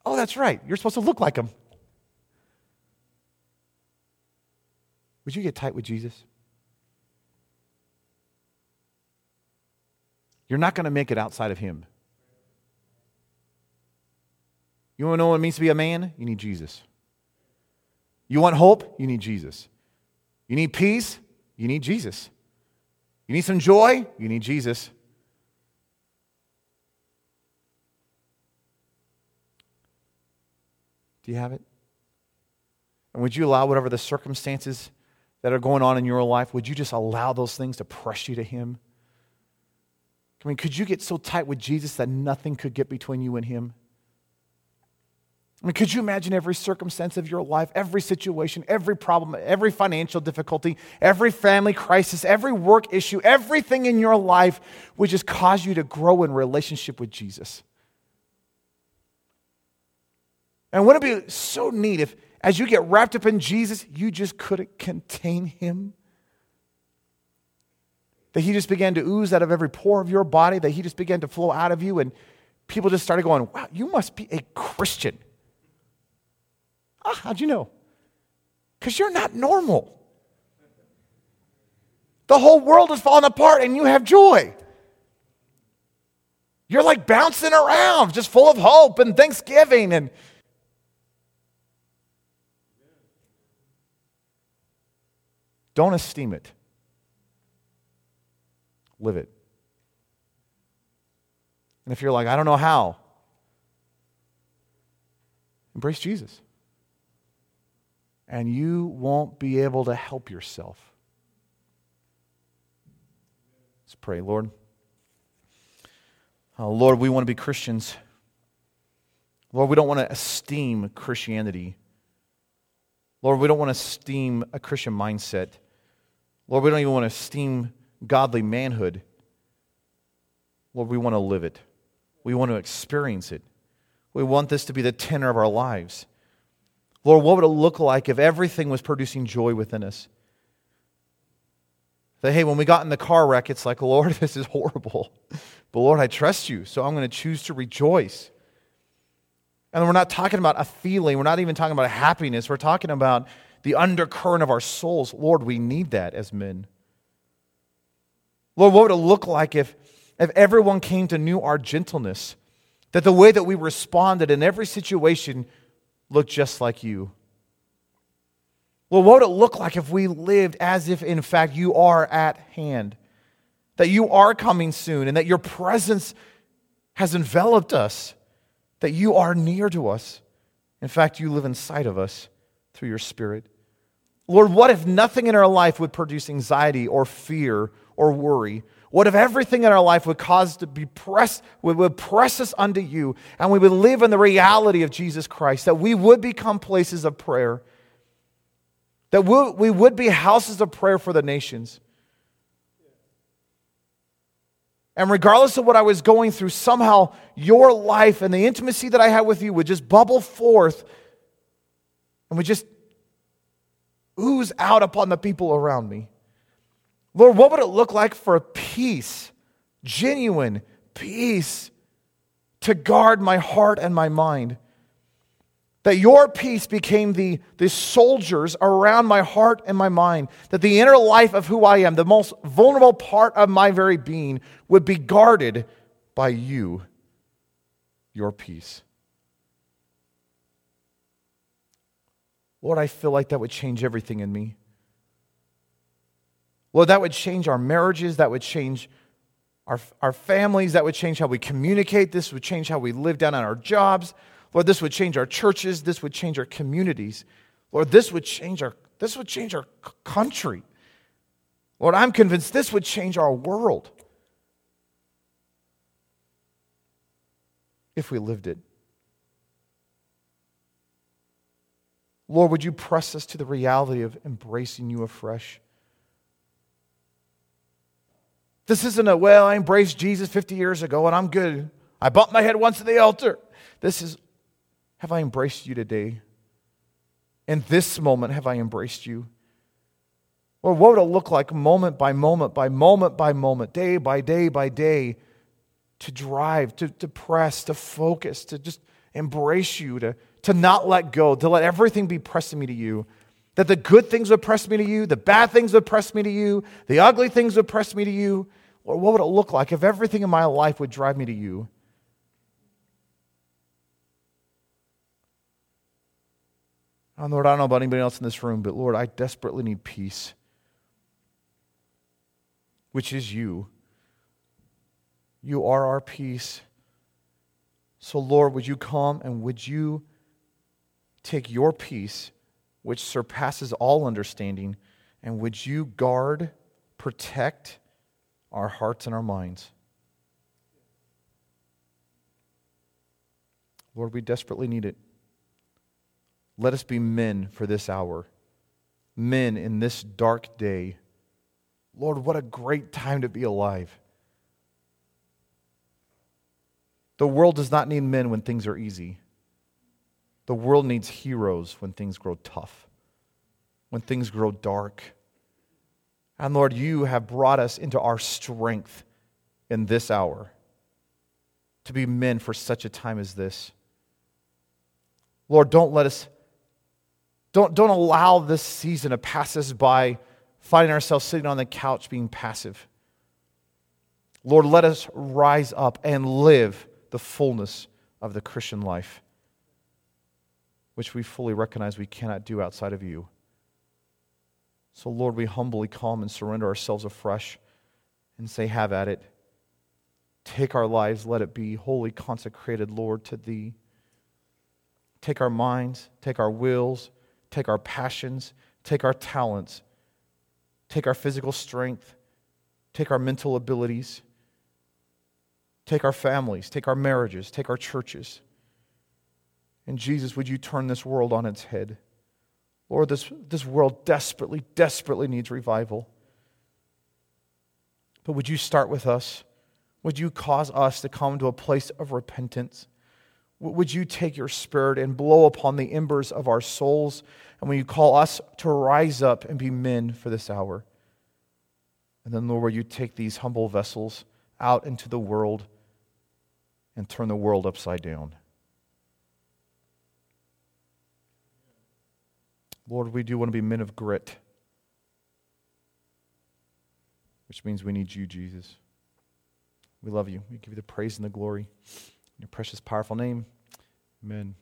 Oh, that's right. You're supposed to look like him. Would you get tight with Jesus? You're not going to make it outside of him. You want to know what it means to be a man? You need Jesus. You want hope? You need Jesus. You need peace? You need Jesus. You need some joy? You need Jesus. Do you have it? And would you allow whatever the circumstances that are going on in your life, would you just allow those things to press you to Him? I mean, could you get so tight with Jesus that nothing could get between you and Him? I mean, could you imagine every circumstance of your life, every situation, every problem, every financial difficulty, every family crisis, every work issue, everything in your life would just cause you to grow in relationship with Jesus? And wouldn't it be so neat if, as you get wrapped up in Jesus, you just couldn't contain him? That he just began to ooze out of every pore of your body, that he just began to flow out of you, and people just started going, Wow, you must be a Christian. Ah, how'd you know? Because you're not normal. The whole world is falling apart and you have joy. You're like bouncing around, just full of hope and thanksgiving and Don't esteem it. Live it. And if you're like, I don't know how, embrace Jesus. And you won't be able to help yourself. Let's pray, Lord. Oh, Lord, we want to be Christians. Lord, we don't want to esteem Christianity. Lord, we don't want to esteem a Christian mindset. Lord, we don't even want to esteem godly manhood. Lord, we want to live it. We want to experience it. We want this to be the tenor of our lives. Lord, what would it look like if everything was producing joy within us? That, hey, when we got in the car wreck, it's like, Lord, this is horrible. But Lord, I trust you, so I'm going to choose to rejoice. And we're not talking about a feeling, we're not even talking about a happiness, we're talking about the undercurrent of our souls. Lord, we need that as men. Lord, what would it look like if, if everyone came to know our gentleness? That the way that we responded in every situation looked just like you. Well, what would it look like if we lived as if, in fact, you are at hand? That you are coming soon and that your presence has enveloped us, that you are near to us. In fact, you live inside of us through your Spirit. Lord, what if nothing in our life would produce anxiety or fear or worry? What if everything in our life would cause to be pressed, would press us unto you, and we would live in the reality of Jesus Christ, that we would become places of prayer, that we would be houses of prayer for the nations. And regardless of what I was going through, somehow your life and the intimacy that I had with you would just bubble forth and would just ooze out upon the people around me. Lord, what would it look like for peace, genuine peace, to guard my heart and my mind? That your peace became the, the soldiers around my heart and my mind. That the inner life of who I am, the most vulnerable part of my very being, would be guarded by you, your peace. Lord, I feel like that would change everything in me. Lord, that would change our marriages, that would change our, our families, that would change how we communicate, this would change how we live down on our jobs. Lord, this would change our churches, this would change our communities. Lord, this would change our this would change our country. Lord, I'm convinced this would change our world if we lived it. Lord, would you press us to the reality of embracing you afresh? This isn't a, well, I embraced Jesus 50 years ago and I'm good. I bumped my head once at the altar. This is, have I embraced you today? In this moment, have I embraced you? Or what would it look like moment by moment by moment by moment, day by day by day, to drive, to, to press, to focus, to just embrace you, to, to not let go, to let everything be pressing me to you. That the good things would press me to you, the bad things would press me to you, the ugly things would press me to you. What would it look like if everything in my life would drive me to you? Oh, Lord, I don't know about anybody else in this room, but Lord, I desperately need peace, which is you. You are our peace. So, Lord, would you come and would you take your peace, which surpasses all understanding, and would you guard, protect our hearts and our minds? Lord, we desperately need it. Let us be men for this hour, men in this dark day. Lord, what a great time to be alive. The world does not need men when things are easy. The world needs heroes when things grow tough, when things grow dark. And Lord, you have brought us into our strength in this hour to be men for such a time as this. Lord, don't let us, don't, don't allow this season to pass us by finding ourselves sitting on the couch being passive. Lord, let us rise up and live the fullness of the Christian life, which we fully recognize we cannot do outside of you. So, Lord, we humbly come and surrender ourselves afresh and say, Have at it. Take our lives, let it be wholly consecrated, Lord, to Thee. Take our minds, take our wills, take our passions, take our talents, take our physical strength, take our mental abilities Take our families, take our marriages, take our churches. And Jesus, would you turn this world on its head? Lord, this, this world desperately, desperately needs revival. But would you start with us? Would you cause us to come to a place of repentance? Would you take your spirit and blow upon the embers of our souls? And when you call us to rise up and be men for this hour? And then, Lord, will you take these humble vessels out into the world and turn the world upside down. Lord, we do want to be men of grit, which means we need you, Jesus. We love you. We give you the praise and the glory. In your precious, powerful name. Amen.